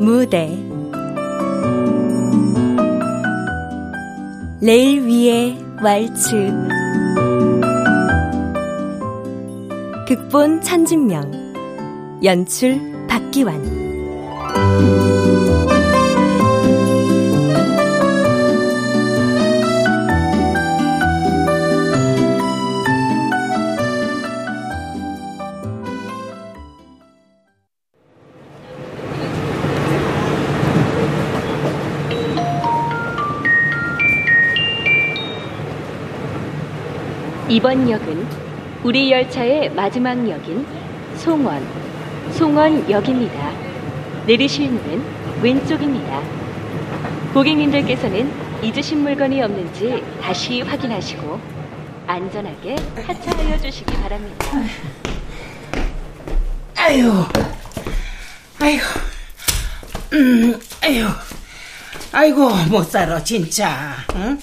무대. 레일 위에 왈츠. 극본 천진명. 연출 박기환 이번 역은 우리 열차의 마지막 역인 송원, 송원역입니다. 내리실 문은 왼쪽입니다. 고객님들께서는 잊으신 물건이 없는지 다시 확인하시고 안전하게 하차하여 주시기 바랍니다. 아유, 아유, 음, 아유. 아이고 못 살아 진짜 응?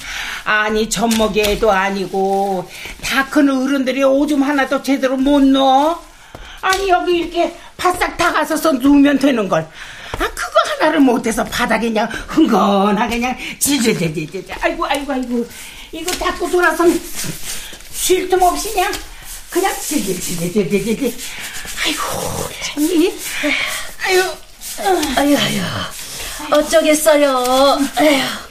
아니 젖먹이도 아니고 다 큰 어른들이 오줌 하나도 제대로 못 넣어 아니 여기 이렇게 바싹 다가서서 누우면 되는 걸 아, 그거 하나를 못해서 바닥에 그냥 흥건하게 그냥 질질질질질. 아이고, 아이고, 아이고. 이거 닫고 돌아선 쉴틈 없이 그냥, 그냥 질질질질질질. 아이고, 참이. 아유, 아유, 아유. 어쩌겠어요. 에휴.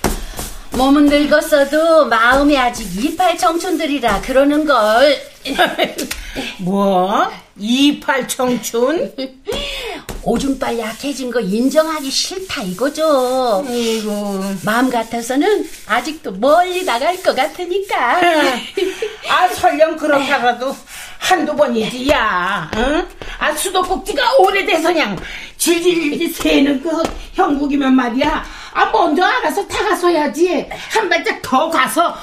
몸은 늙었어도 마음이 아직 이팔 청춘들이라 그러는 걸. 뭐? 이팔 청춘? 오줌빨 약해진 거 인정하기 싫다 이거죠. 아이고. 마음 같아서는 아직도 멀리 나갈 것 같으니까. 아, 설령 그렇다가도 한두 번이지, 야. 응? 아, 수도꼭지가 오래돼서 그냥 질질질 새는 그 형국이면 말이야. 아, 먼저 알아서 다가서야지. 한 발짝 더 가서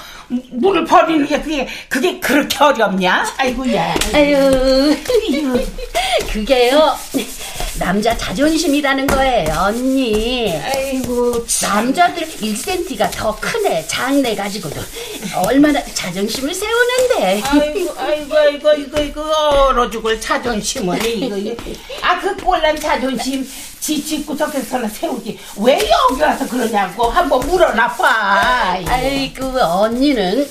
물을 버리는 게 그게, 그게 그렇게 어렵냐? 아이고야. 아유, 그게요. 남자 자존심이라는 거예요, 언니. 아이고, 남자들 1cm가 더 크네, 작네 가지고도. 얼마나 자존심을 세우는데. 아이고, 아이고, 아이고, 이거, 이거, 얼어 죽을 자존심은, 이거. 아, 그 꼴난 자존심, 지 집구석에서는 세우지. 왜 여기 와서 그러냐고 한번 물어놔봐. 아이고, 언니는.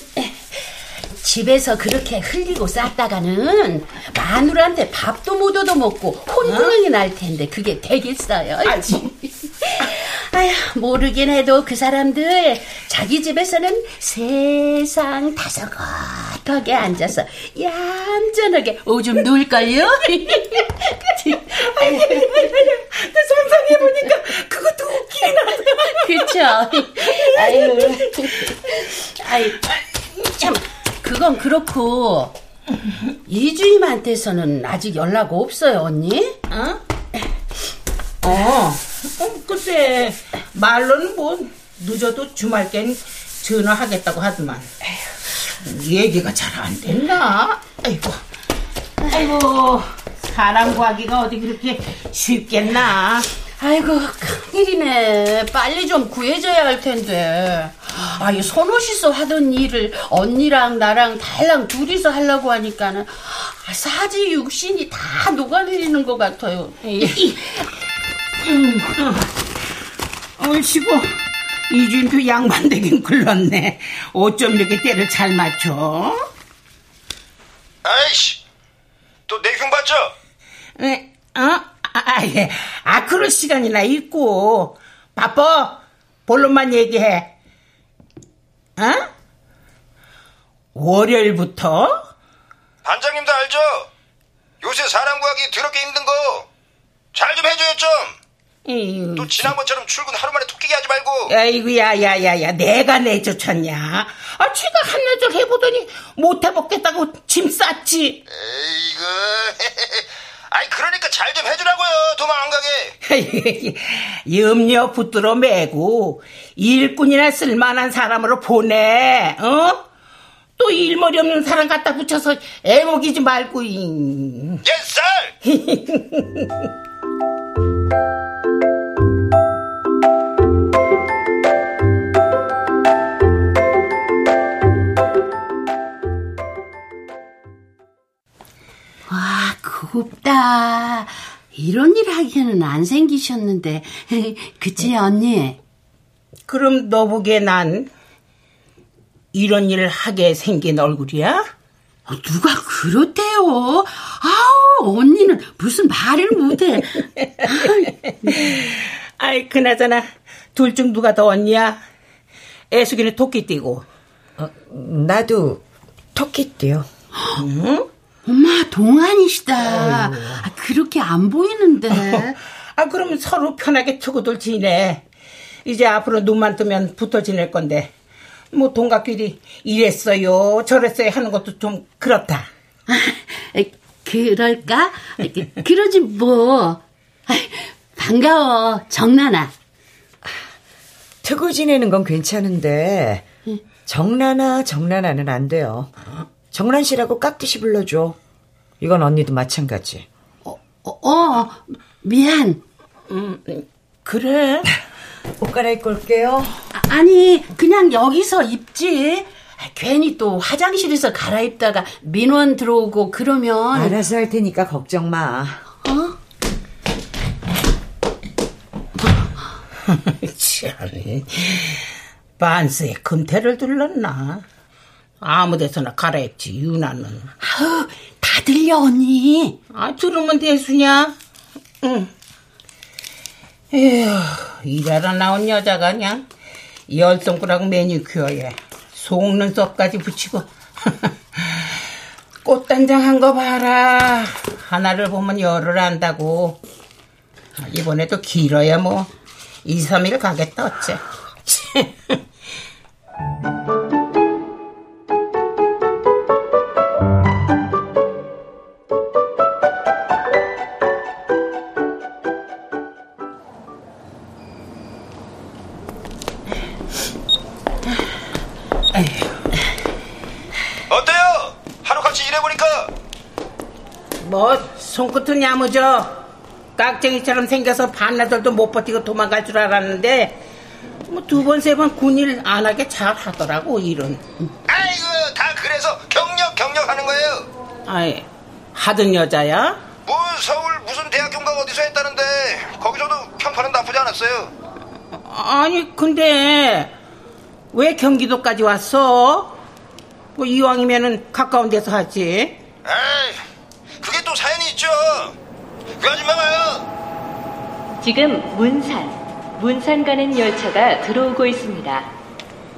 집에서 그렇게 흘리고 쌌다가는 마누라한테 밥도 못 얻어 먹고 혼동이 날 텐데 그게 되겠어요? 아휴 모르긴 해도 그 사람들 자기 집에서는 세상 다소곳하게 앉아서 얌전하게 오줌 누울걸요? 그치? 아유, 상상해보니까 그것도 웃기긴 하다. 그쵸? 아유, 아유, 참. 그건 그렇고 이주임한테서는 아직 연락 없어요, 언니? 어? 어, 글쎄 말로는 뭐 늦어도 주말겐 전화하겠다고 하더만 얘기가 잘 안 됐나? 아이고, 아이고 사람 구하기가 어디 그렇게 쉽겠나? 아이고 큰일이네. 빨리 좀 구해줘야 할 텐데. 아이 손오시서 하던 일을 언니랑 나랑 달랑 둘이서 하려고 하니까는 사지 육신이 다 녹아내리는 것 같아요. 얼씨고. 이준도 양반 되긴 글렀네. 어쩜 이렇게 때를 잘 맞춰? 아이씨 또 내흉 봤죠? 에, 어? 아, 예. 아, 그럴 시간이나 있고. 바빠. 본론만 얘기해. 어? 월요일부터? 반장님도 알죠? 요새 사람 구하기 더럽게 힘든 거. 잘 좀 해줘요, 좀. 에휴, 또 지난번처럼 출근 하루 만에 톡끼기 하지 말고. 아이고, 야, 야, 야, 야. 내가 내쫓았냐? 아, 쥐가 한나절 해보더니 못 해먹겠다고 짐 쌌지. 에이구. 아이 그러니까 잘 좀 해주라고요 도망 안 가게. 염려 붙들어 매고 일꾼이나 쓸만한 사람으로 보내 어? 또 일머리 없는 사람 갖다 붙여서 애먹이지 말고 옛살! 와 곱다 이런 일 하기에는 안 생기셨는데 그치 언니? 그럼 너 보기에 난 이런 일을 하게 생긴 얼굴이야? 어, 누가 그렇대요? 아우 언니는 무슨 말을 못해. 아이 그나저나 둘 중 누가 더 언니야? 애숙이는 토끼띠고. 어, 나도 토끼띠요. 응? 엄마 동안이시다. 아, 그렇게 안 보이는데. 아 그럼 서로 편하게 투고들 지내. 이제 앞으로 눈만 뜨면 붙어 지낼 건데 뭐 동갑끼리 이랬어요 저랬어요 하는 것도 좀 그렇다. 아, 그럴까? 그러지 뭐. 반가워 정란아. 트고 지내는 건 괜찮은데 정란아 정란아는 안 돼요. 정란 씨라고 깍듯이 불러줘. 이건 언니도 마찬가지. 어, 어, 어 미안. 음, 그래. 옷 갈아입고 올게요. 아, 니 그냥 여기서 입지. 괜히 또 화장실에서 갈아입다가 민원 들어오고 그러면 알아서 할 테니까 걱정 마. 어? 참, 반스에 금태를 둘렀나? 아무 데서나 갈아입지, 유나는. 아우, 다 들려, 언니. 아, 들으면 대수냐? 응. 에휴, 일하러 나온 여자가 그냥 열 손가락 매니큐어에 속눈썹까지 붙이고 꽃단장 한 거 봐라. 하나를 보면 열을 안다고. 이번에도 길어야 뭐 2, 3일 가겠다 어째. 야무져 깍쟁이처럼 생겨서 반나절도 못 버티고 도망갈 줄 알았는데 뭐 두 번 세 번 군일 안 하게 잘 하더라고 일은. 아이고 다 그래서 경력 경력 하는 거예요? 아이 하던 여자야? 뭐 서울 무슨 대학교인가 어디서 했다는데 거기서도 평판은 나쁘지 않았어요. 아니 근데 왜 경기도까지 왔어? 뭐 이왕이면은 가까운 데서 하지. 에이 그 아줌마가요 지금 문산, 문산 가는 열차가 들어오고 있습니다.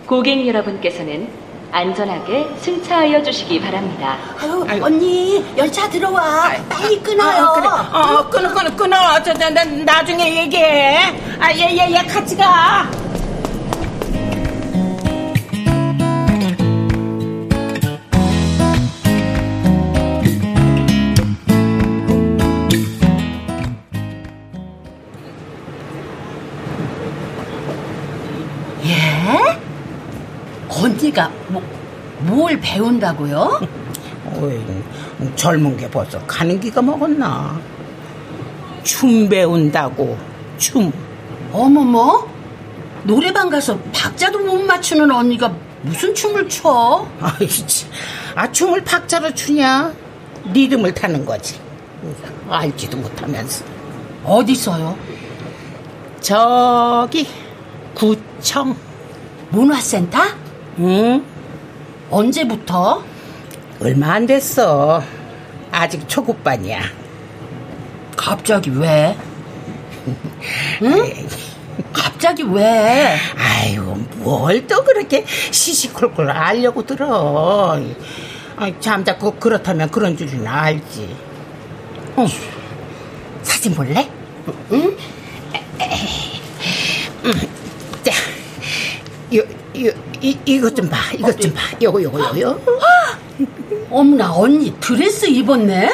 고객 여러분께서는 안전하게 승차하여 주시기 바랍니다. 아유, 아이고. 언니, 열차 들어와. 빨리 끊어요. 아, 그래. 어, 어, 끊어, 끊어, 끊어. 저, 저, 나, 나중에 얘기해. 아, 얘, 얘, 얘, 같이 가. 뭘 배운다고요? 어이, 젊은 게 벌써 가는 기가 먹었나. 춤 배운다고, 춤. 어머머? 노래방 가서 박자도 못 맞추는 언니가 무슨 춤을 춰? 아이, 참. 아, 춤을 박자로 추냐? 리듬을 타는 거지. 알지도 못하면서. 어디서요? 저기, 구청. 문화센터? 응? 언제부터? 얼마 안 됐어. 아직 초급반이야. 갑자기 왜? 응? 갑자기 왜? 아이고, 뭘 또 그렇게 시시콜콜 알려고 들어. 아이, 잠자코 그렇다면 그런 줄은 알지. 어, 사진 볼래? 응? 음, 자, 요, 요, 이, 이것 좀 봐. 이것 좀 봐. 요거, 요거, 요거. 어머나 언니 드레스 입었네?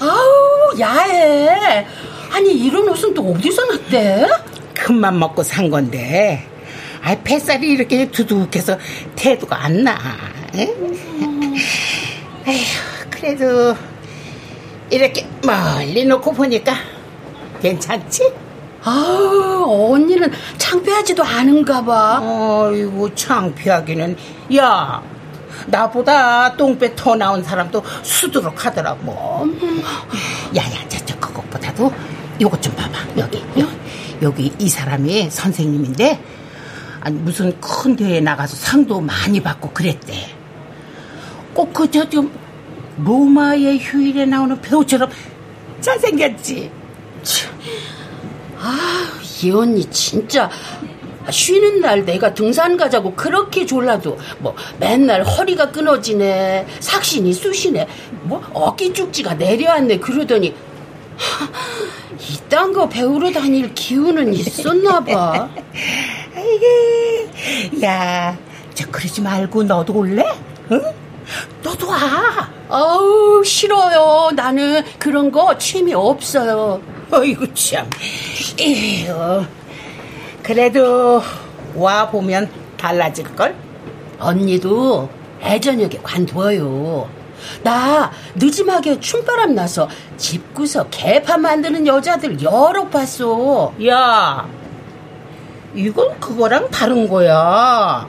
아우 야해 아니 이런 옷은 또 어디서 났대? 큰맘 먹고 산 건데, 아, 뱃살이 이렇게 두둑해서 태도가 안 나. 응? 에휴, 그래도 이렇게 멀리 놓고 보니까 괜찮지? 아우 언니는 창피하지도 않은가 봐 아이고 창피하기는 야 나보다 똥배 더 나온 사람도 수두룩 하더라고 야야 저저 그것보다도 요것 좀 봐봐. 여기. 요, 여기 이 사람이 선생님인데 아니 무슨 큰 대회에 나가서 상도 많이 받고 그랬대. 꼭 그저 좀 로마의 휴일에 나오는 배우처럼 잘생겼지. 이 언니 진짜 쉬는 날 내가 등산 가자고 그렇게 졸라도 뭐 맨날 허리가 끊어지네 삭신이 쑤시네 뭐 어깨 쭉지가 내려앉네 그러더니 하, 이딴 거 배우러 다닐 기운은 있었나 봐 아이고, 야, 저 그러지 말고 너도 올래? 응? 너도 와. 아우 싫어요 나는 그런 거 취미 없어요 어이구 참. 에휴. 그래도 와 보면 달라질 걸. 언니도 애저녁에 관둬요. 나 늦음하게 춤바람 나서 집구석 개판 만드는 여자들 여러 봤어. 야, 이건 그거랑 다른 거야.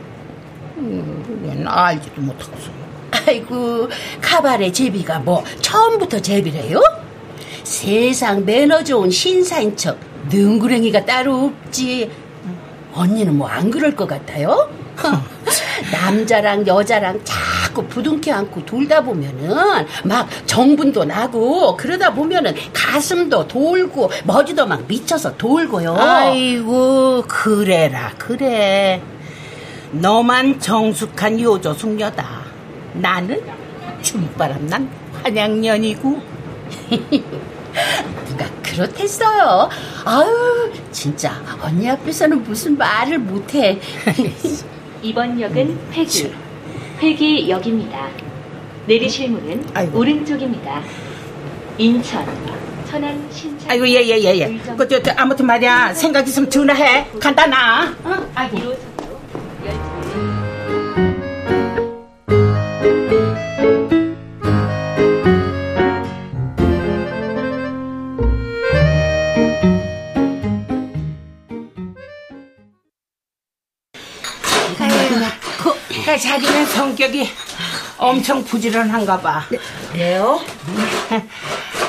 음, 난 알지도 못하고서. 아이고 카바레 제비가 뭐 처음부터 제비래요? 세상 매너 좋은 신사인 척 능구랭이가 따로 없지. 언니는 뭐 안 그럴 것 같아요? 남자랑 여자랑 자꾸 부둥켜 안고 돌다 보면은 막 정분도 나고 그러다 보면은 가슴도 돌고 머리도 막 미쳐서 돌고요. 아이고 그래라 그래. 너만 정숙한 요조 숙녀다. 나는 춤바람 난 환양년이고. 누가 그렇댔어요. 아유 진짜 언니 앞에서는 무슨 말을 못해. 이번 역은 회기, 회기 역입니다. 내리실 문은 아이고. 오른쪽입니다. 인천, 천안, 신천. 아이고 예예예 예. 그 저, 저, 아무튼 말이야 생각 있으면 전화해. 간다 나. 어? 아이고. 그 자기는 성격이 엄청 부지런한가 봐. 그래요?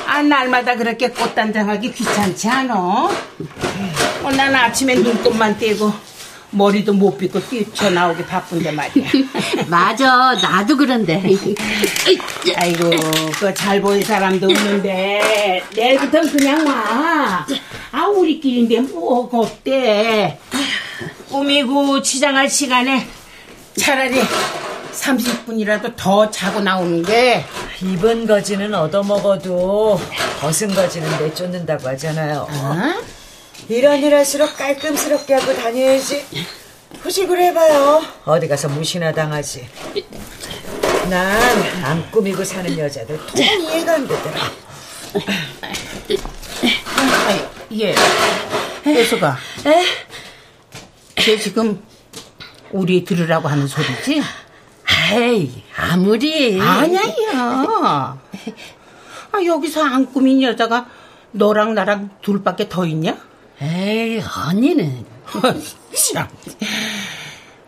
아, 날마다 그렇게 꽃단장하기 귀찮지 않아? 어, 난 아침에 눈곱만 떼고 머리도 못 빗고 뛰쳐나오기 바쁜데 말이야. 맞아 나도 그런데. 아이고, 그 잘 보일 사람도 없는데 내일부터는 그냥 와. 아, 우리끼리인데 뭐가 없대. 꾸미고 치장할 시간에 차라리 30분이라도 더 자고 나오는 게 입은 거지는 얻어먹어도 벗은 거지는 내쫓는다고 하잖아요. 어? 이런 일 할수록 깔끔스럽게 하고 다녀야지. 후식을 해봐요. 어디 가서 무시나 당하지. 난 안 꾸미고 사는 여자들 통 이해가 안 되더라. 아이, 예. 혜수가. 걔 지금 우리 들으라고 하는 소리지? 에이 아무리 아니야, 야. 아, 여기서 안 꾸민 여자가 너랑 나랑 둘밖에 더 있냐? 에이 언니는 참.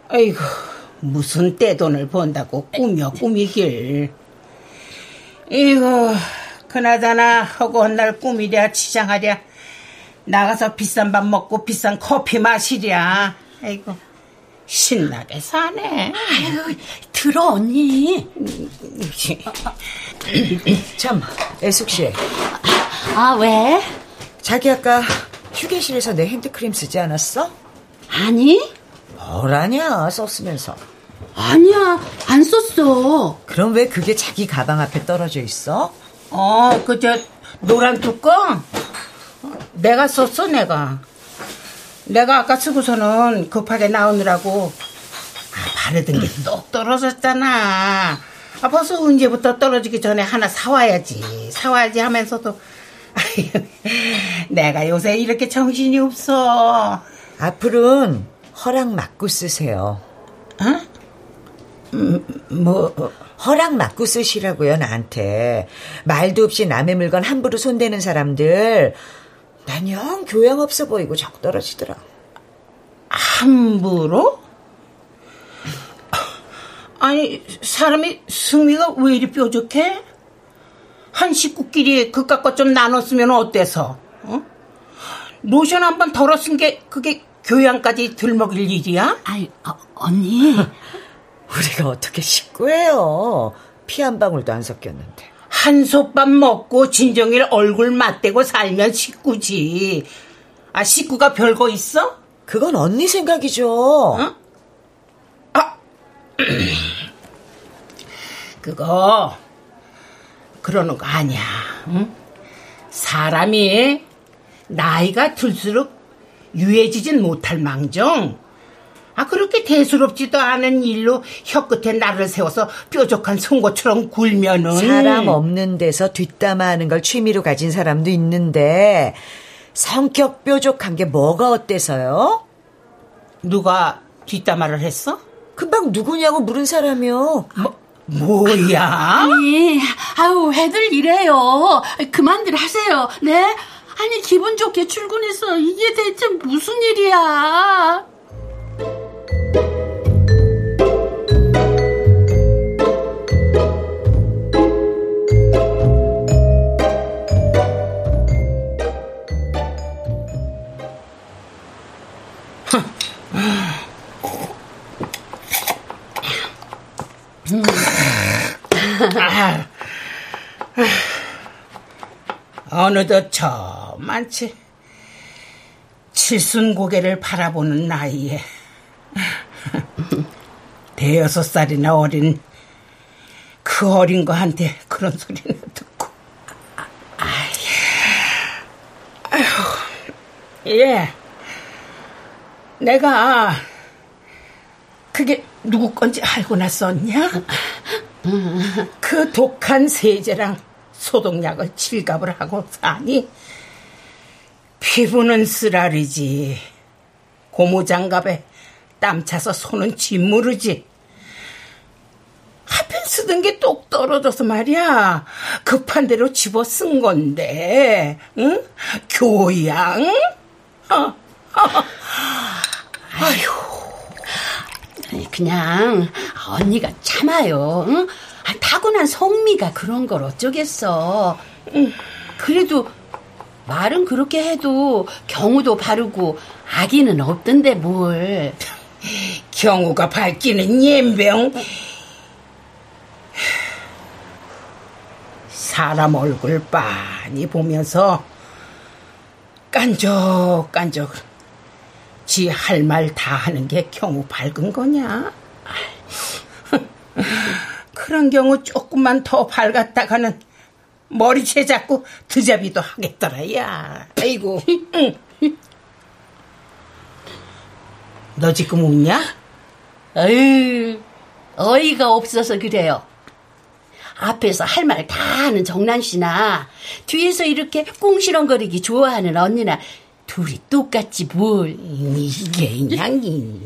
아이고, 무슨 떼돈을 번다고 꾸며 꾸미길. 이거, 그나저나 허구한 날 꾸미랴 치장하랴. 나가서 비싼 밥 먹고 비싼 커피 마시랴. 아이고, 신나게 사네. 아유 들어 언니. 참, 애숙 씨. 아 왜? 자기 아까 휴게실에서 내 핸드크림 쓰지 않았어? 아니 뭐라냐, 썼으면서. 아니야 안 썼어. 그럼 왜 그게 자기 가방 앞에 떨어져 있어? 어, 그, 저, 노란 뚜껑? 내가 썼어, 내가. 내가 아까 쓰고서는 급하게 나오느라고, 아, 바르던 게 똑 떨어졌잖아. 아, 벌써 언제부터 떨어지기 전에 하나 사와야지. 사와야지 하면서도, 내가 요새 이렇게 정신이 없어. 앞으로는 허락 맞고 쓰세요. 어? 음, 뭐, 허락 맞고 쓰시라고요, 나한테. 말도 없이 남의 물건 함부로 손대는 사람들, 난 영 교양 없어 보이고 적 떨어지더라. 함부로? 아니, 사람이 승미가 왜 이리 뾰족해? 한 식구끼리 그깟 것좀 나눴으면 어때서? 어? 로션 한 번 덜어 쓴 게 그게 교양까지 들먹일 일이야? 아이, 어, 언니. 우리가 어떻게 식구예요? 피 한 방울도 안 섞였는데. 한솥밥 먹고 진정일 얼굴 맞대고 살면 식구지. 아, 식구가 별거 있어? 그건 언니 생각이죠. 어? 아, 그거 그러는 거 아니야. 응? 사람이 나이가 들수록 유해지진 못할 망정. 아 그렇게 대수롭지도 않은 일로 혀끝에 나를 세워서 뾰족한 송곳처럼 굴면은 사람 없는 데서 뒷담화하는 걸 취미로 가진 사람도 있는데 성격 뾰족한 게 뭐가 어때서요? 누가 뒷담화를 했어? 금방 누구냐고 물은 사람이요. 뭐, 뭐야? 아니, 아유, 애들 이래요. 그만들 하세요. 네? 아니, 기분 좋게 출근해서 이게 대체 무슨 일이야? 아, 어느덧 저만치 칠순 고개를 바라보는 나이에 대여섯 살이나 어린 그 어린 거한테 그런 소리나 듣고. 아휴. 예. 내가 그게 누구 건지 알고 났었냐? 그 독한 세제랑 소독약을 칠갑을 하고 사니 피부는 쓰라리지. 고무장갑에 땀 차서 손은 짓무르지 하필 쓰던 게 똑 떨어져서 말이야 급한 대로 집어 쓴 건데 응? 교양? 어, 어. 아휴 그냥 언니가 참아요. 응? 아, 타고난 성미가 그런 걸 어쩌겠어. 그래도 말은 그렇게 해도 경우도 바르고 아기는 없던데 뭘. 경우가 밝기는 옌병. 사람 얼굴 빤히 보면서 깐족깐족 지할 말 다 하는 게 경우 밝은 거냐? 그런 경우 조금만 더 밝았다가는 머리채 잡고 드잡이도 하겠더라, 야. 아이고. 너 지금 웃냐? 어이, 어이가 없어서 그래요. 앞에서 할 말 다 하는 정란 씨나 뒤에서 이렇게 꽁시렁거리기 좋아하는 언니나 둘이 똑같지 뭘. 이게 양이.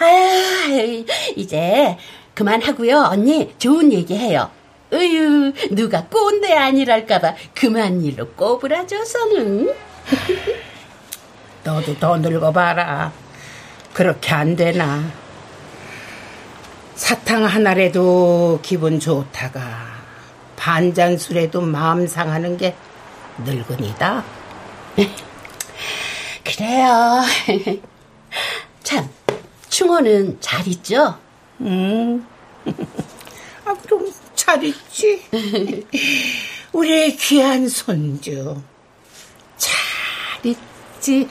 아유, 이제 그만하고요. 언니 좋은 얘기해요. 으유 누가 꼰대 아니랄까봐 그만 일로 꼬부라져서는. 너도 더 늙어봐라. 그렇게 안 되나. 사탕 하나라도 기분 좋다가 반잔술에도 마음 상하는 게 늙은이다. 그래요. 참, 충호는 잘 있죠? 음. 아, 그럼 잘 있지. 우리 귀한 손주. 잘 있지.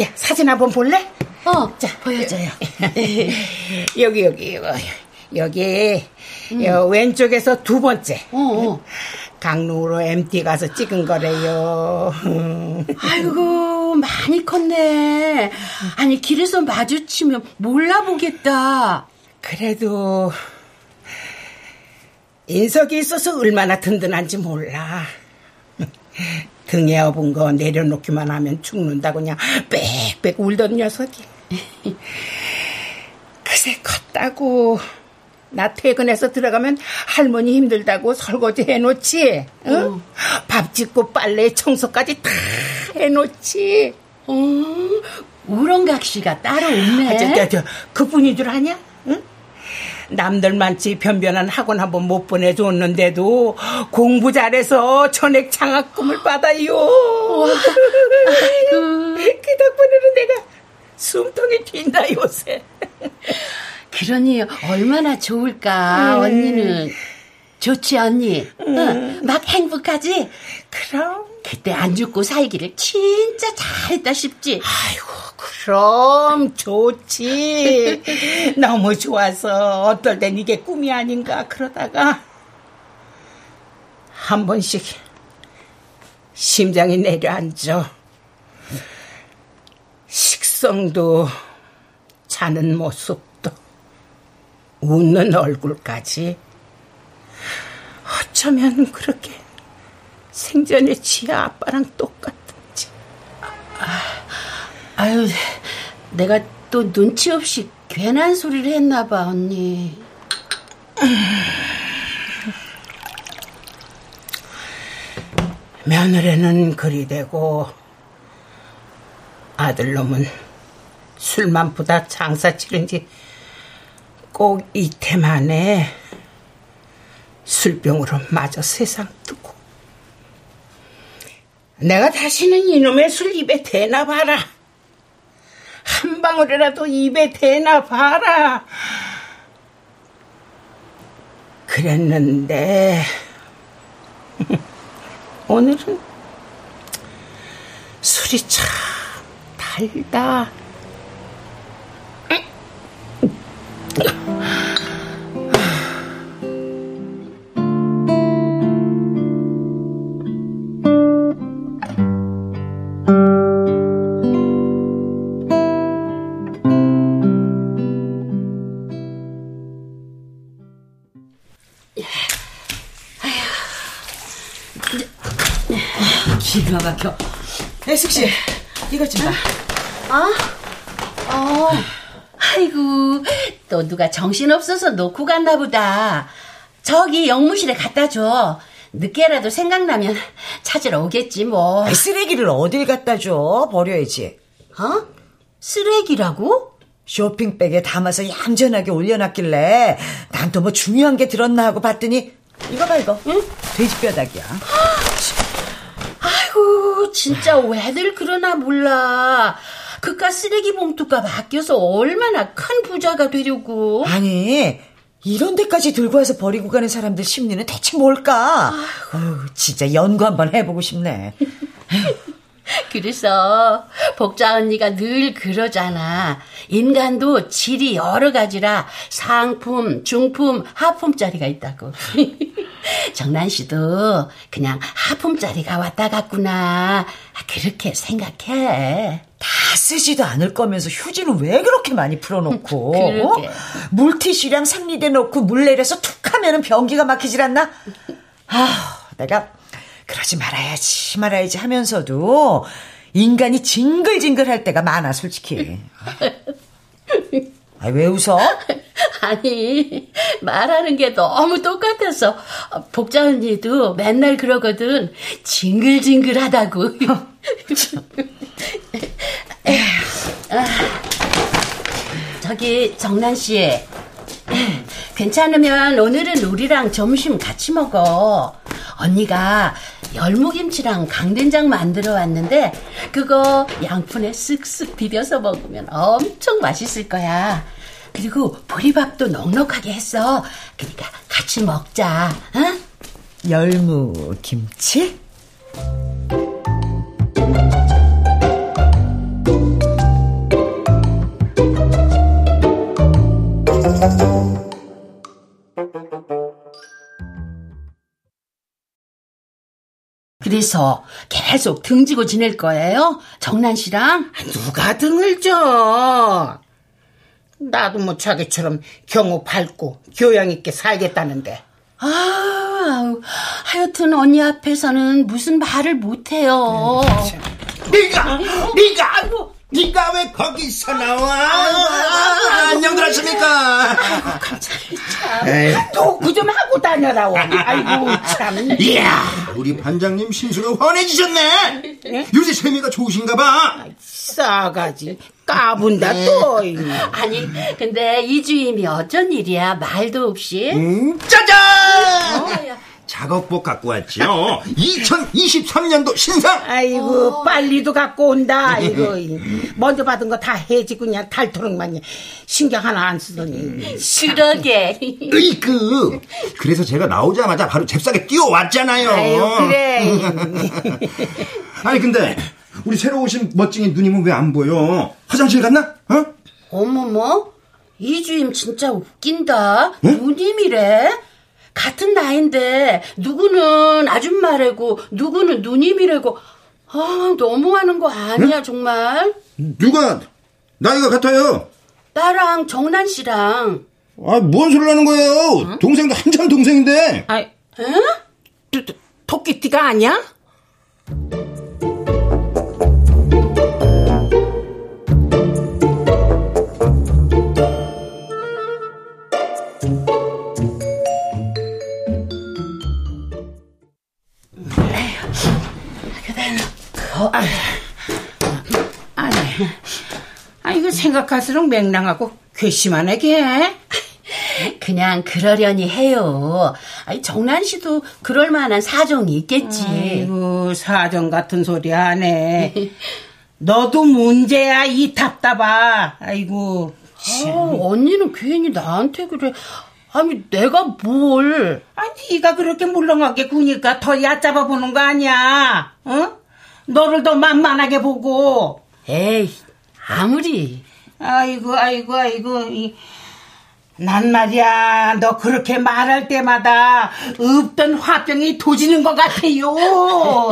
아, 야, 사진 한번 볼래? 어, 자, 보여줘요. 여기, 여기, 여기. 여기, 음. 여, 왼쪽에서 두 번째. 어, 어. 강릉으로 MT 가서 찍은 거래요. 아이고, 많이 컸네. 아니, 길에서 마주치면 몰라보겠다. 그래도, 인석이 있어서 얼마나 든든한지 몰라. 등에 업은 거 내려놓기만 하면 죽는다고 그냥 빽빽 울던 녀석이. 그새 컸다고. 나 퇴근해서 들어가면 할머니 힘들다고 설거지 해놓지. 응? 어. 밥 짓고 빨래 청소까지 다 해놓지. 어, 우렁각시가 따로 있네. 아, 저, 저, 저, 그뿐인 줄 아냐? 응? 남들만치 변변한 학원 한번 못 보내줬는데도 공부 잘해서 전액 장학금을 받아요. 그 덕분에는 내가 숨통이 튄다 요새. 그러니 얼마나 좋을까 음. 언니는 좋지 언니. 음. 응, 막 행복하지. 그럼 그때 안 죽고 살기를 진짜 잘했다 싶지. 아이고 그럼 좋지. 너무 좋아서 어떨 땐 이게 꿈이 아닌가 그러다가 한 번씩 심장이 내려앉아. 식성도 자는 모습도 웃는 얼굴까지 어쩌면 그렇게 생전에 지아 아빠랑. 아, 아유, 내가 또 눈치 없이 괜한 소리를 했나 봐, 언니. 며느리는 그리 되고 아들놈은 술만 보다 장사 치른 지꼭 이태 만에 술병으로 마저 세상 뜨고 내가 다시는 이놈의 술 입에 대나 봐라 한 방울이라도 입에 대나 봐라 그랬는데 오늘은 술이 참 달다. 막혀. 애숙 씨, 이것 좀 봐. 아? 어. 아이고, 또 누가 정신 없어서 놓고 갔나 보다. 저기 영무실에 갖다 줘. 늦게라도 생각나면 찾으러 오겠지 뭐. 아이, 쓰레기를 어딜 갖다 줘? 버려야지. 어? 쓰레기라고? 쇼핑백에 담아서 얌전하게 올려놨길래 난 또 뭐 중요한 게 들었나 하고 봤더니 이거 봐 이거 응? 돼지뼈다귀야 진짜 왜들 그러나 몰라 그깟 쓰레기 봉투가 바뀌어서 얼마나 큰 부자가 되려고. 아니, 이런 데까지 들고 와서 버리고 가는 사람들 심리는 대체 뭘까? 아유, 진짜 연구 한번 해보고 싶네. 그래서 복자 언니가 늘 그러잖아. 인간도 질이 여러 가지라 상품, 중품, 하품짜리가 있다고. 정난 씨도 그냥 하품짜리가 왔다 갔구나. 그렇게 생각해. 다 쓰지도 않을 거면서 휴지는 왜 그렇게 많이 풀어놓고 어? 물티슈랑 생리대 놓고 물 내려서 툭 하면 은 변기가 막히질 않나? 아, 내가 그러지 말아야지 말아야지 하면서도 인간이 징글징글할 때가 많아 솔직히. 아, 왜 웃어? 아니, 말하는 게 너무 똑같아서 복자 언니도 맨날 그러거든. 징글징글하다고. 저기 정란 씨, 괜찮으면 오늘은 우리랑 점심 같이 먹어. 언니가 열무김치랑 강된장 만들어 왔는데 그거 양푼에 쓱쓱 비벼서 먹으면 엄청 맛있을 거야. 그리고 보리밥도 넉넉하게 했어. 그러니까 같이 먹자. 응? 열무김치? 그래서 계속 등지고 지낼 거예요? 정란 씨랑? 누가 등을 져? 나도 뭐 자기처럼 경우 밝고 교양 있게 살겠다는데. 아, 하여튼 언니 앞에서는 무슨 말을 못해요. 네가, 네가, 아이고. 네가 왜 거기서 나와? 아, 안녕들 하십니까? 도구 좀 하고 다녀라. 아이고 참. 이야, 우리 반장님 신수가 환해지셨네. 네? 요새 재미가 좋으신가 봐. 싸가지 까분다 또. 아니 근데 이 주임이 어쩐 일이야 말도 없이. 음, 짜잔! 어, 작업복 갖고 왔죠. 2023년도 신상. 아이고 어. 빨리도 갖고 온다. 아이고 먼저 받은 거 다 해지 그냥 달토록만 신경 하나 안 쓰더니. 그러게. 으이그. 그래서 제가 나오자마자 바로 잽싸게 뛰어왔잖아요. 아유 그래. 아니 근데 우리 새로 오신 멋쟁이 누님은 왜 안 보여? 화장실 갔나? 어? 어머머. 이 주임 진짜 웃긴다. 응? 누님이래. 같은 나이인데 누구는 아줌마래고 누구는 누님이래고 아 너무하는 거 아니야 응? 정말 누가 나이가 같아요 나랑 정란 씨랑 아뭔 소리 하는 거예요 응? 동생도 한참 동생인데 아 에? 토끼띠가 아니야? 생각할수록 맹랑하고 괘씸하네 걔. 그냥 그러려니 해요. 아니 정란 씨도 그럴 만한 사정이 있겠지. 아이고 사정 같은 소리 하네. 너도 문제야 이 답답아. 아이고. 아, 언니는 괜히 나한테 그래. 아니 내가 뭘? 아니 네가 그렇게 물렁하게 구니까 더 얕잡아 보는 거 아니야? 어? 너를 더 만만하게 보고. 에이, 아무리. 아이고, 아이고, 아이고. 이, 난 말이야, 너 그렇게 말할 때마다 없던 화병이 도지는 것 같아요.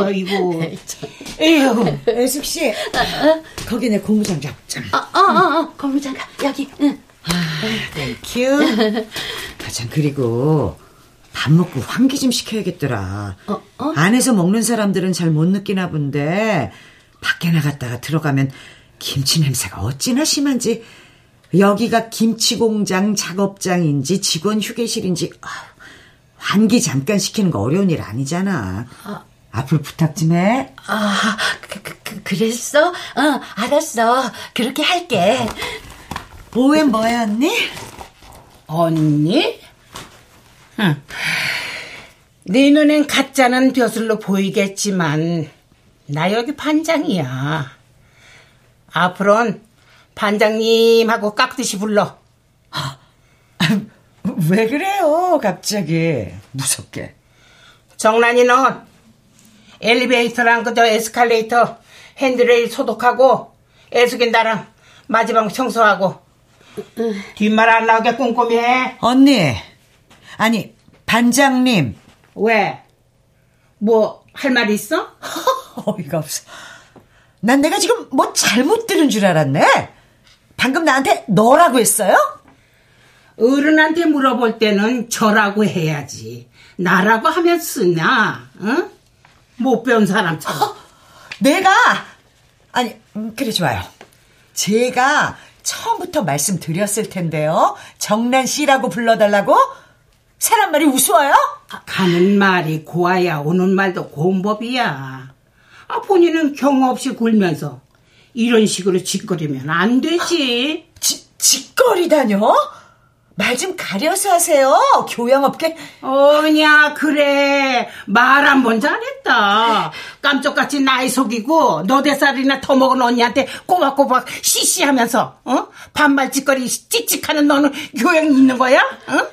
아이고. 에휴. 애숙 씨, 거기 내 고무장갑 좀. 어, 어, 어, 어, 고무장갑 여기. 응. 아, thank you. 아, 참 그리고 밥 먹고 환기 좀 시켜야겠더라. 어, 어? 안에서 먹는 사람들은 잘 못 느끼나 본데 밖에 나갔다가 들어가면 김치 냄새가 어찌나 심한지 여기가 김치 공장 작업장인지 직원 휴게실인지 아, 환기 잠깐 시키는 거 어려운 일 아니잖아. 아. 앞으로 부탁 좀 해. 아, 그, 그, 그, 그랬어? 어, 알았어. 그렇게 할게. 뭐엔 뭐야, 언니? 언니? 응. 네 눈엔 가짜는 벼슬로 보이겠지만 나 여기 반장이야. 앞으론 반장님하고 깍듯이 불러. 아, 왜 그래요, 갑자기. 무섭게. 정란이 넌 엘리베이터랑 그저 에스컬레이터 핸드레일 소독하고 애숙인 나랑 마지막 청소하고 뒷말 안 나오게 꼼꼼히 해. 언니, 아니, 반장님. 왜? 뭐, 할 말 있어? 어이가 없어. 난 내가 지금 뭐 잘못 들은 줄 알았네? 방금 나한테 너라고 했어요? 어른한테 물어볼 때는 저라고 해야지. 나라고 하면 쓰냐, 응? 못 배운 사람처럼. 어, 내가, 아니, 음, 그래, 좋아요. 제가 처음부터 말씀드렸을 텐데요. 정란 씨라고 불러달라고? 사람 말이 우스워요? 가는 말이 고와야 오는 말도 고운 법이야. 아, 본인은 경우 없이 굴면서 이런 식으로 짓거리면 안 되지. 지, 짓거리다뇨? 말 좀 가려서 하세요. 교양 없게. 어냐, 그래. 말 한 번 잘했다. 깜짝같이 나이 속이고 너댓살이나 터먹은 언니한테 꼬박꼬박 시시하면서 어? 반말 짓거리 찌찍하는 너는 교양이 있는 거야? 어?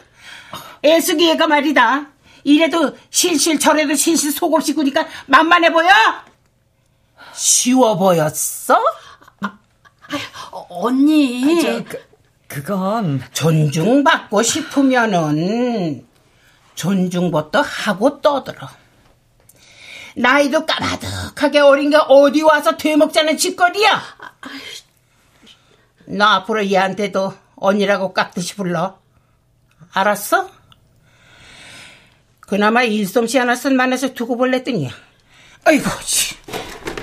애숙이 애가 말이다. 이래도 실실 저래도 실실 속없이 구니까 만만해 보여? 쉬워 보였어? 아, 아, 언니. 아, 저, 그, 그건. 존중받고 싶으면은 존중부터 하고 떠들어. 나이도 까마득하게 어린 게 어디 와서 되먹자는 짓거리야. 너 앞으로 얘한테도 언니라고 깍듯이 불러. 알았어? 그나마 일솜씨 하나 쓴만해서 두고 볼랬더니 아이고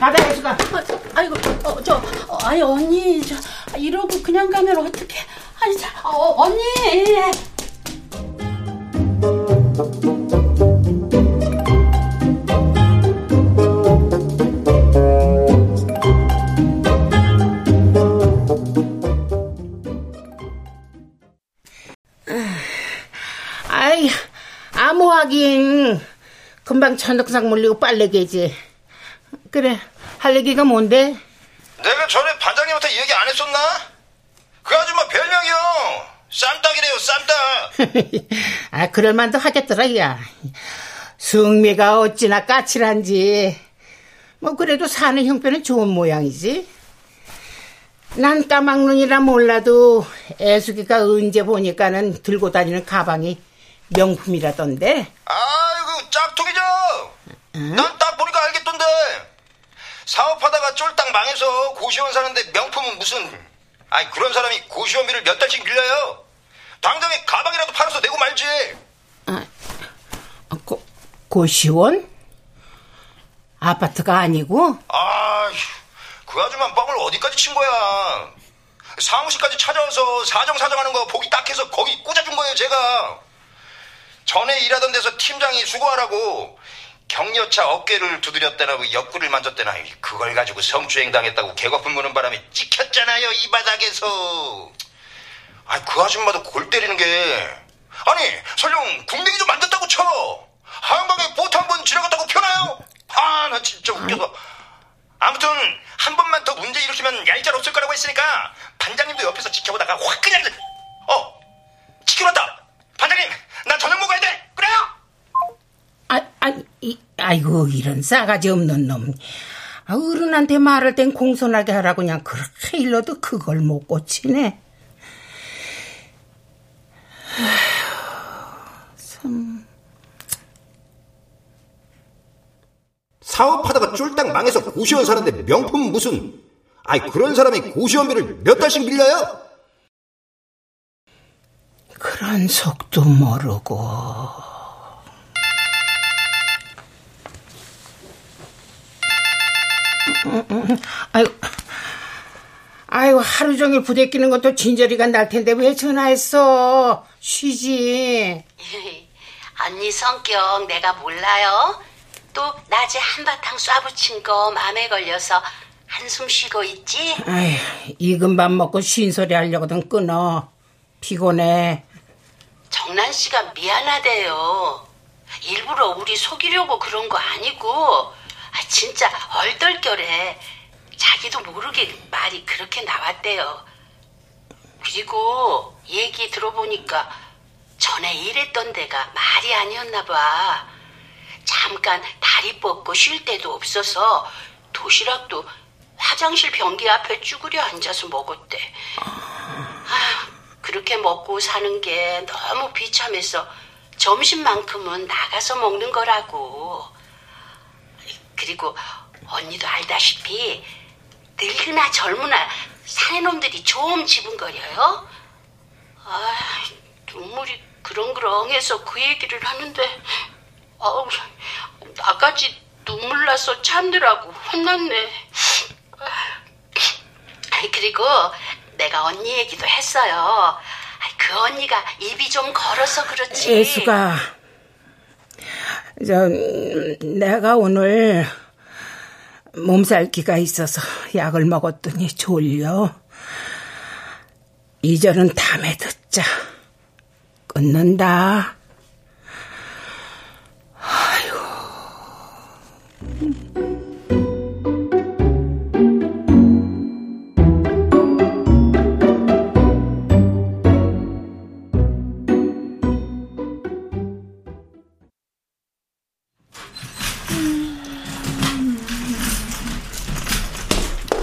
가자 예수가. 아, 아이고 어, 저 어, 아니 언니 저 이러고 그냥 가면 어떡해? 아니 자 어, 어 언니. 예, 예. 아이 암호하긴 금방 천덕상 물리고 빨래개지. 그래, 할 얘기가 뭔데? 내가 전에 반장님한테 얘기 안 했었나? 그 아줌마 별명이요. 쌈딱이래요, 쌈딱. 아, 그럴만도 하겠더라, 야. 승미가 어찌나 까칠한지. 뭐, 그래도 사는 형편은 좋은 모양이지. 난 까막눈이라 몰라도 애숙이가 언제 보니까는 들고 다니는 가방이 명품이라던데. 아이고, 짝퉁이죠? 난딱 보니까 알겠던데. 사업하다가 쫄딱 망해서 고시원 사는데 명품은 무슨. 아이, 그런 사람이 고시원비를 몇 달씩 빌려요. 당장에 가방이라도 팔아서 내고 말지. 아, 고, 고시원? 아파트가 아니고? 아휴, 그 아줌마 뻥을 어디까지 친 거야. 사무실까지 찾아와서 사정사정하는 거 보기 딱 해서 거기 꽂아준 거예요, 제가. 전에 일하던 데서 팀장이 수고하라고 격려차 어깨를 두드렸다라고 옆구리를 만졌대나 그걸 가지고 성추행 당했다고 개거품 무는 바람에 찍혔잖아요, 이 바닥에서. 아, 그 아줌마도 골 때리는 게 아니, 설령 궁뎅이 좀 만졌다고 쳐. 한방에 보트 한 번 지나갔다고 펴나요? 아, 나 진짜 웃겨서. 아무튼 한 번만 더 문제 일으키면 얄짤 없을 거라고 했으니까 반장님도 옆에서 지켜보다가 확 그냥 어 지켜봤다 반장님 나 저녁 먹어야 돼 아, 아, 이, 아이고 이런 싸가지 없는 놈. 아, 어른한테 말할 땐 공손하게 하라고 그냥 그렇게 일러도 그걸 못 고치네. 아휴, 참. 사업하다가 쫄딱 망해서 고시원 사는데 명품 무슨 아이 그런 사람이 고시원비를 몇 달씩 밀려요 그런 속도 모르고. 아이고, 아이고, 하루 종일 부대끼는 것도 진저리가 날 텐데 왜 전화했어? 쉬지. 언니 성격 내가 몰라요? 또 낮에 한바탕 쏴붙인 거 마음에 걸려서 한숨 쉬고 있지? 아이, 익은 밥 먹고 쉰 소리 하려거든 끊어. 피곤해. 정란 씨가 미안하대요. 일부러 우리 속이려고 그런 거 아니고, 아, 진짜 얼떨결에 자기도 모르게 말이 그렇게 나왔대요. 그리고 얘기 들어보니까 전에 일했던 데가 말이 아니었나 봐. 잠깐 다리 뻗고 쉴 데도 없어서 도시락도 화장실 변기 앞에 쭈그려 앉아서 먹었대. 아, 그렇게 먹고 사는 게 너무 비참해서 점심만큼은 나가서 먹는 거라고. 그리고 언니도 알다시피 늙으나 젊으나 사는 놈들이 좀 지분거려요. 아, 눈물이 그렁그렁해서 그 얘기를 하는데 아우, 나까지 눈물 나서 참느라고 혼났네. 그리고 내가 언니 얘기도 했어요. 그 언니가 입이 좀 걸어서 그렇지. 예수가, 저, 내가 오늘 몸살기가 있어서 약을 먹었더니 졸려. 이절은 다음에 듣자. 끊는다.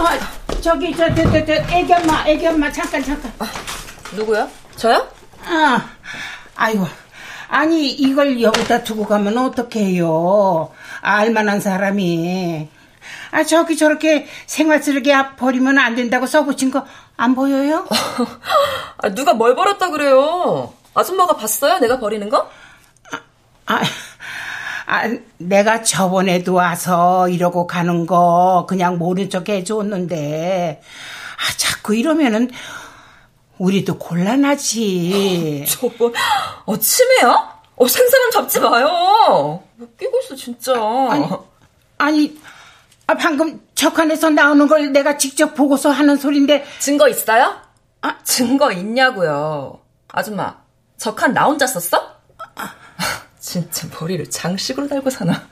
어, 저기, 저, 저, 저, 저, 애기 엄마, 애기 엄마, 잠깐, 잠깐. 누구요? 저요? 아, 아이고. 아니, 이걸 여기다 두고 가면 어떡해요. 알만한 사람이. 아, 저기 저렇게 생활 쓰레기 버리면 안 된다고 써붙인 거 안 보여요? 아, 누가 뭘 버렸다 그래요? 아줌마가 봤어요? 내가 버리는 거? 아, 아, 내가 저번에도 와서 이러고 가는 거 그냥 모른 척 해줬는데, 아, 자꾸 이러면은 우리도 곤란하지. 저번, 어, 치매야? 어, 생사람 잡지 마요. 웃기고 있어, 진짜. 아니, 아니, 아, 방금 적한에서 나오는 걸 내가 직접 보고서 하는 소린데. 증거 있어요? 아, 증거 있냐고요. 아줌마, 적한 나 혼자 썼어? 아, 진짜 머리를 장식으로 달고 사나?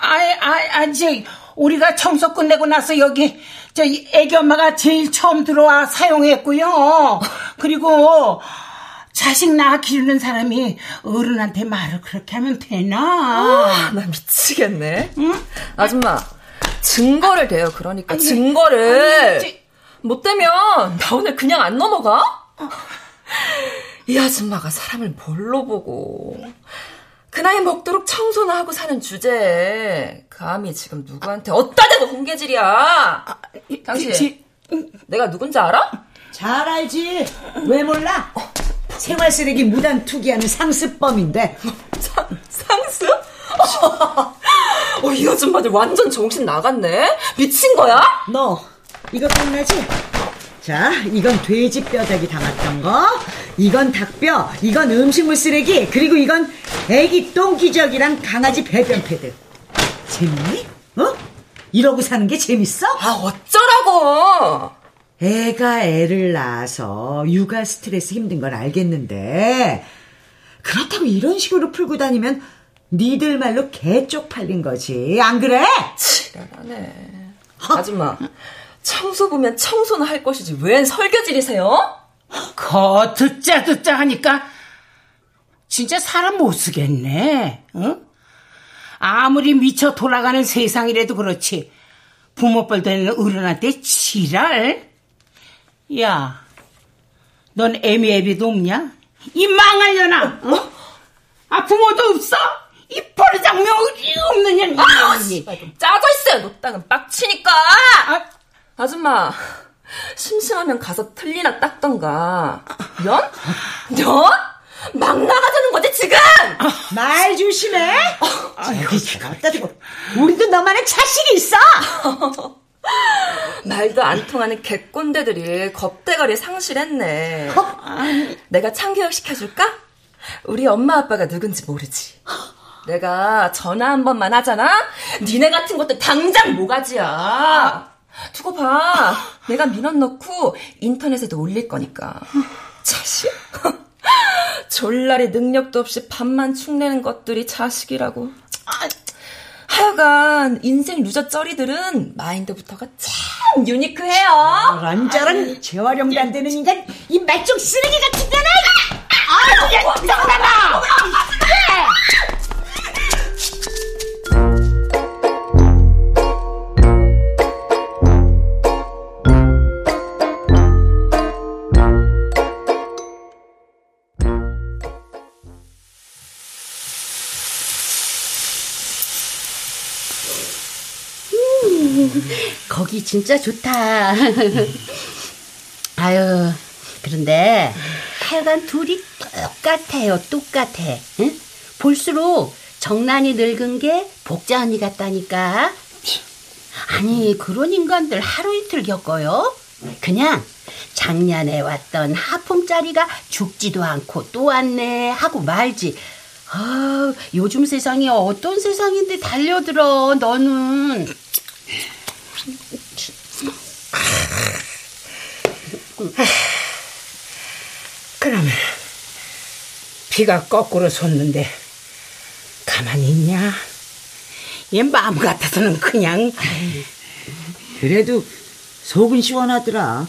아이, 아이, 아직 우리가 청소 끝내고 나서 여기 저 애기 엄마가 제일 처음 들어와 사용했고요. 그리고 자식 낳아 기르는 사람이 어른한테 말을 그렇게 하면 되나? 아, 나 미치겠네. 응? 아줌마, 증거를 대요. 그러니까 아니, 증거를 아니, 못 대면 나 오늘 그냥 안 넘어가? 이 아줌마가 사람을 뭘로 보고 그 나이 먹도록 청소나 하고 사는 주제에 감히 지금 누구한테 어따 대고 공개질이야. 아, 당신 지, 내가 누군지 알아? 잘 알지. 왜 몰라? 생활 쓰레기 무단 투기하는 상습범인데. 상, 상습? 어, 이 아줌마들 완전 정신 나갔네. 미친 거야? 너 이거 끝나지? 자, 이건 돼지 뼈다귀 담았던 거, 이건 닭뼈, 이건 음식물 쓰레기, 그리고 이건 애기 똥 기저귀랑 강아지 배변 패드. 재밌니? 어? 이러고 사는 게 재밌어? 아, 어쩌라고! 애가 애를 낳아서 육아 스트레스 힘든 건 알겠는데, 그렇다고 이런 식으로 풀고 다니면 니들 말로 개 쪽팔린 거지. 안 그래? 지랄하네. 아줌마, 청소 보면 청소는 할 것이지 웬 설교질이세요? 거 듣자 듣자 하니까 진짜 사람 못 쓰겠네. 응? 아무리 미쳐 돌아가는 세상이라도 그렇지 부모뻘 되는 어른한테 지랄? 야, 넌 애미애비도 없냐? 이 망할려나? 어? 아 부모도 없어? 이 버르장면 어디 없는 년. 아, 짜고 있어요. 너 땅은 빡치니까. 아, 아줌마, 심심하면 가서 틀리나 닦던가. 연? 연? 막 나가자는 거지, 지금! 말 조심해! 아이고, 갖다 대고. 우리도 너만의 자식이 있어! 말도 안 통하는 개꼰대들이 겁대가리 상실했네. 어? 내가 참교육 시켜줄까? 우리 엄마 아빠가 누군지 모르지. 내가 전화 한 번만 하잖아? 니네 같은 것도 당장 모가지야. 두고 봐. 내가 민원 넣고 인터넷에도 올릴 거니까. 자식. 졸라리 능력도 없이 밥만 축내는 것들이 자식이라고. 하여간 인생 loser 쩌리들은 마인드부터가 참 unique해요. 런저런 재활용도 안 되는 인간 이 말종 쓰레기 같은 년아! 아, 그냥 정답 진짜 좋다. 아유, 그런데 하여간 둘이 똑같아요, 똑같아. 응? 볼수록 정난이 늙은 게 복자 언니 같다니까. 아니, 그런 인간들 하루 이틀 겪어요? 그냥 작년에 왔던 하품짜리가 죽지도 않고 또 왔네 하고 말지. 아, 요즘 세상이 어떤 세상인데 달려들어, 너는. 그러면 비가 거꾸로 솟는데 가만히 있냐? 얘 마음 같아서는 그냥 그래도 속은 시원하더라.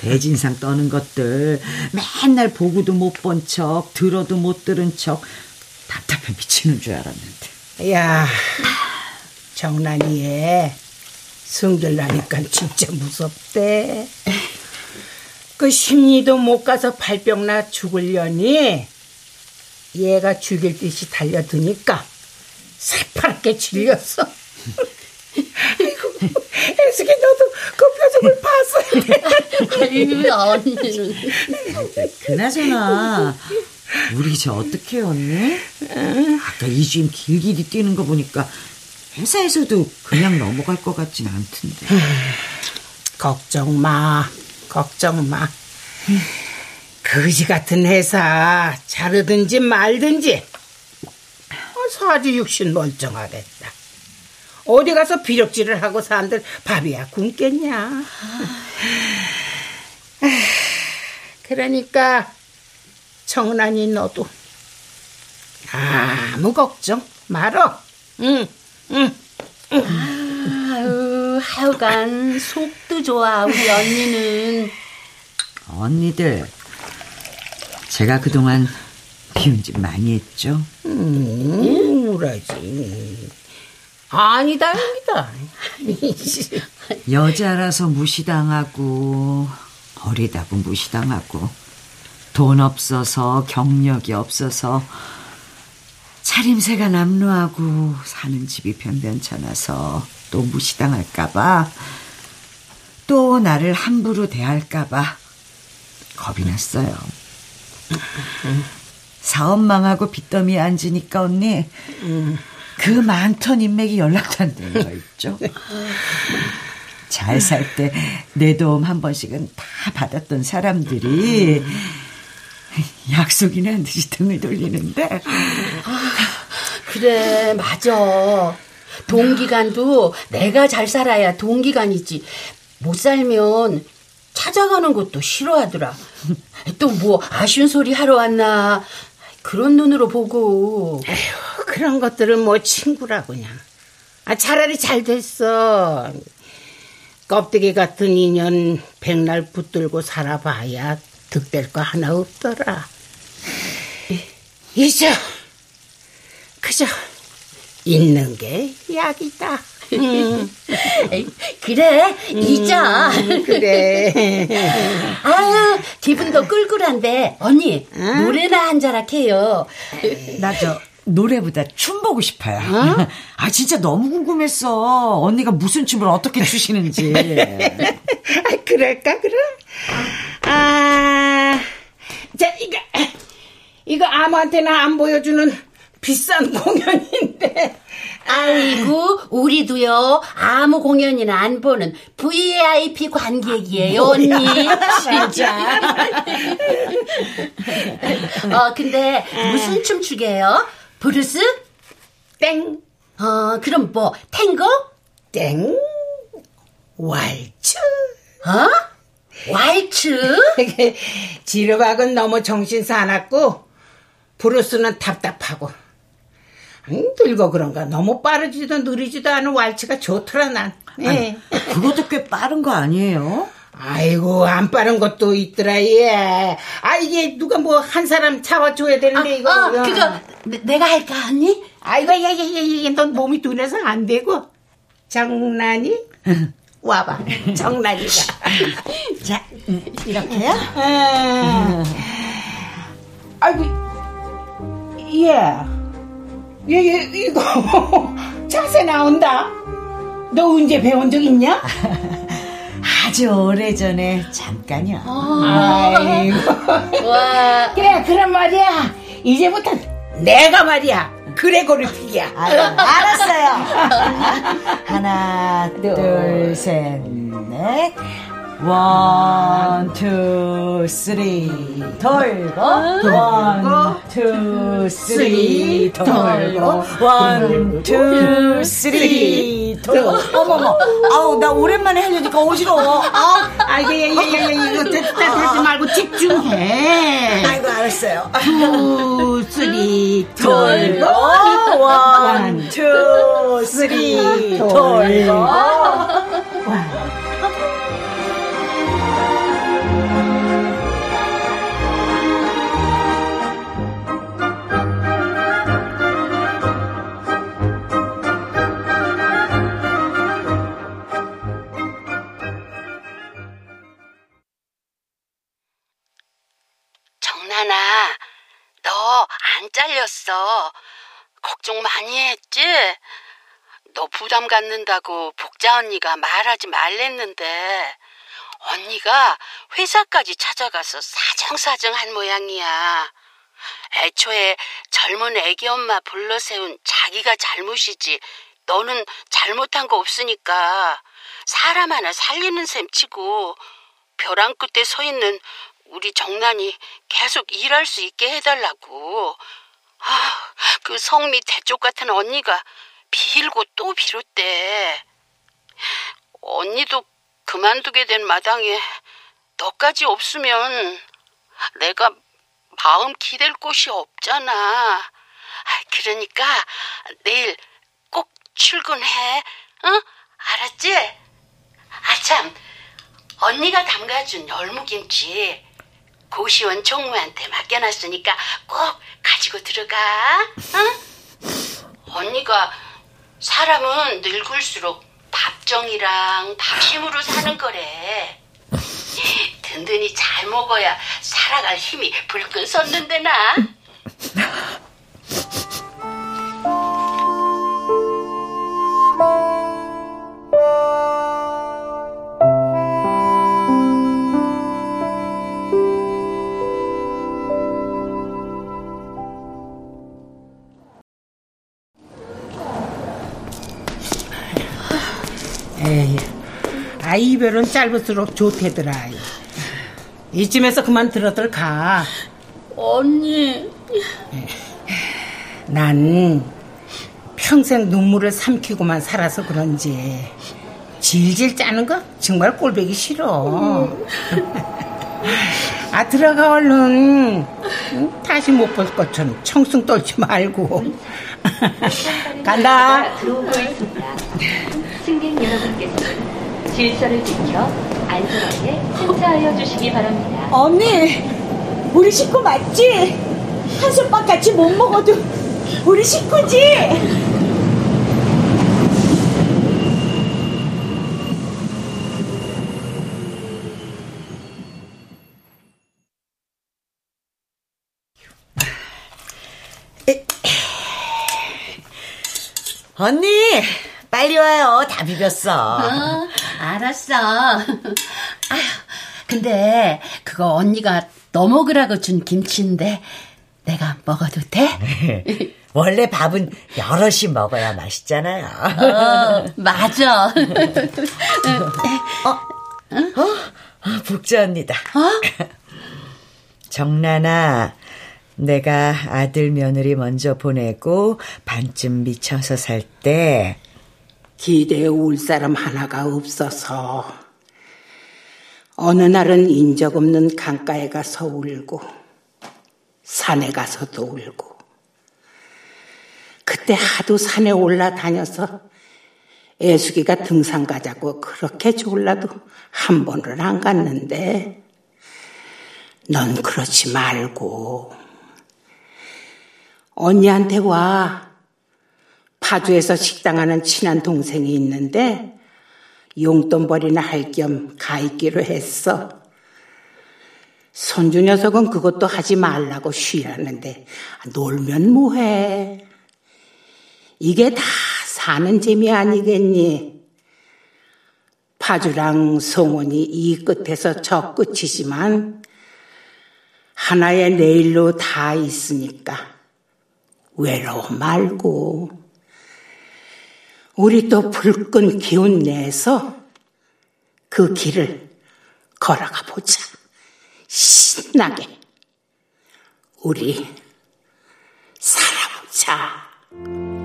대진상 떠는 것들 맨날 보고도 못 본 척, 들어도 못 들은 척 답답해 미치는 줄 알았는데. 야, 정란이 에 성들 나니까 진짜 무섭대. 그 심리도 못 가서 발병나 죽을려니 얘가 죽일 듯이 달려드니까 새파랗게 질렸어. 아이고, 애숙이 너도 그 표정을 봤어. 아니, 언니는. 그나저나, 우리 이제 어떻게 했니? 아까 이주임 길길이 뛰는 거 보니까 회사에서도 그냥 넘어갈 것 같진 않던데. 걱정 마. 걱정 마. 거지 같은 회사 자르든지 말든지 사지 육신 멀쩡하겠다. 어디 가서 비력질을 하고 사람들 밥이야 굶겠냐. 그러니까 정란이 너도 아무 걱정 말어. 응, 응. 아유, 하여간 속도 좋아, 우리 언니는. 언니들, 제가 그동안 비운 짓 많이 했죠? 음, 그러지. 아니다, 아니다. 여자라서 무시당하고, 어리다고 무시당하고, 돈 없어서, 경력이 없어서, 차림새가 남루하고, 사는 집이 변변찮아서, 또 무시당할까봐, 또 나를 함부로 대할까봐, 겁이 났어요. 사업 망하고 빚더미에 앉으니까 언니 그 많던 인맥이 연락도 안 되는 거 있죠. 잘 살 때 내 도움 한 번씩은 다 받았던 사람들이 약속이나 듯이 등을 돌리는데 그래, 맞아. 동기간도 내가 잘 살아야 동기간이지. 못 살면 찾아가는 것도 싫어하더라. 또 뭐 아쉬운 소리 하러 왔나. 그런 눈으로 보고. 에휴, 그런 것들은 뭐 친구라 그냥. 아, 차라리 잘 됐어. 껍데기 같은 인연 백날 붙들고 살아봐야 득될 거 하나 없더라. 이제 그저 있는 게 약이다. 음. 그래, 잊자. 음, 그래. 아유, 기분도 꿀꿀한데, 언니, 노래나 한 자락 해요. 나 저 노래보다 춤 보고 싶어요. 아 진짜 너무 궁금했어. 언니가 무슨 춤을 어떻게 추시는지. 아, 그럴까 그럼? 아, 자 이거 이거 아무한테나 안 보여주는 비싼 공연인데. 아이고, 우리도요, 아무 공연이나 안 보는 VIP 관객이에요, 언니. 진짜. 어, 근데 무슨 춤 추게요? 블루스? 땡, 어, 그럼 뭐, 탱고? 땡, 왈츠. 어? 왈츠? 지르박은 너무 정신 사납고 브루스는 답답하고 음, 늙어 그런가 너무 빠르지도 느리지도 않은 왈츠가 좋더라 난. 네. 그것도 꽤 빠른 거 아니에요? 아이고 안 빠른 것도 있더라 얘. 아 이게 누가 뭐 한 사람 잡아줘야 되는데 이거. 어, 그거, 내- 내가 할까, 언니? 아이고 얘얘얘얘 넌 몸이 둔해서 안 되고 정란이 와봐 정란이가. 자 이렇게요? 아, 아이고, 얘, 얘, 얘, 이거 자세 나온다. 너 언제 배운 적 있냐? 아주 오래전에 잠깐이요. 아이고. 와. 그래, 그런 말이야. 이제부터 내가 말이야. 그레고리 펙이야. 아유, 알았어요. 하나, 둘, 셋, 넷. one, two, three, 돌고. one, two, three, 돌고. one, two, three, 돌고. 어머머. 아우, 나 오랜만에 하려니까 어지러워. 아우. 아이고, 얘, 얘, 얘, 얘, 이거 들지 말고 집중해. 아이고, 알았어요. two, three, 돌고. 원, 투, 쓰리, 돌고. 정 안 잘렸어. 걱정 많이 했지? 너 부담 갖는다고 복자 언니가 말하지 말랬는데 언니가 회사까지 찾아가서 사정사정 한 모양이야. 애초에 젊은 애기 엄마 불러 세운 자기가 잘못이지 너는 잘못한 거 없으니까 사람 하나 살리는 셈 치고 벼랑 끝에 서 있는 우리 정란이 계속 일할 수 있게 해달라고. 아, 그 성미 대쪽 같은 언니가 빌고 또 빌었대. 언니도 그만두게 된 마당에 너까지 없으면 내가 마음 기댈 곳이 없잖아. 그러니까 내일 꼭 출근해. 응? 알았지? 아참, 언니가 담가준 열무김치 고시원 총무한테 맡겨놨으니까 꼭 가지고 들어가. 응? 언니가 사람은 늙을수록 밥정이랑 밥심으로 사는 거래. 든든히 잘 먹어야 살아갈 힘이 불끈 섰는데 나. 이별은 짧을수록 좋대더라. 이쯤에서 그만 들어들 가. 언니. 난 평생 눈물을 삼키고만 살아서 그런지 질질 짜는 거 정말 꼴보기 싫어. 아 들어가 얼른 응? 다시 못 볼 것처럼 청승 떨지 말고 간다. 들어오고 있습니다. 승객 여러분께서는 질서를 지켜 안전하게 승차하여 주시기 바랍니다. 언니, 우리 식구 맞지? 한솥밥 같이 못 먹어도 우리 식구지? 언니, 빨리 와요. 다 비볐어. 어, 알았어. 아휴, 근데 그거 언니가 너 먹으라고 준 김치인데 내가 먹어도 돼? 원래 밥은 여럿이 먹어야 맛있잖아요. 어, 맞아. 어? 어? 복자 언니다. 어? 정란아, 내가 아들 며느리 먼저 보내고 반쯤 미쳐서 살 때 기대에 올 사람 하나가 없어서 어느 날은 인적 없는 강가에 가서 울고 산에 가서도 울고 그때 하도 산에 올라다녀서 애숙이가 등산 가자고 그렇게 졸라도 한 번을 안 갔는데 넌 그렇지 말고 언니한테 와. 파주에서 식당하는 친한 동생이 있는데 용돈벌이나 할 겸 가있기로 했어. 손주 녀석은 그것도 하지 말라고 쉬라는데 놀면 뭐해. 이게 다 사는 재미 아니겠니? 파주랑 송원이 이 끝에서 저 끝이지만 하나의 내일로 다 있으니까 외로워 말고 우리 또 불끈 기운 내서 그 길을 걸어가 보자. 신나게 우리 살아보자.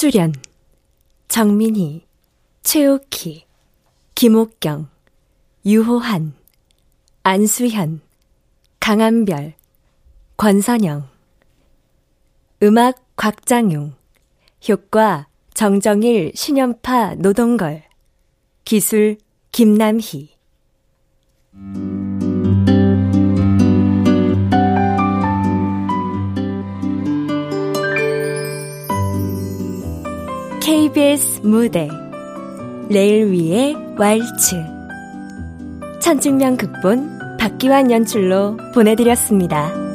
출연 정민희, 최옥희, 김옥경, 유호한, 안수현, 강한별, 권선영. 음악 곽장용 효과 정정일, 신연파, 노동걸 기술 김남희 KBS 무대 레일 위의 왈츠 천증명 극본 박기환 연출로 보내드렸습니다.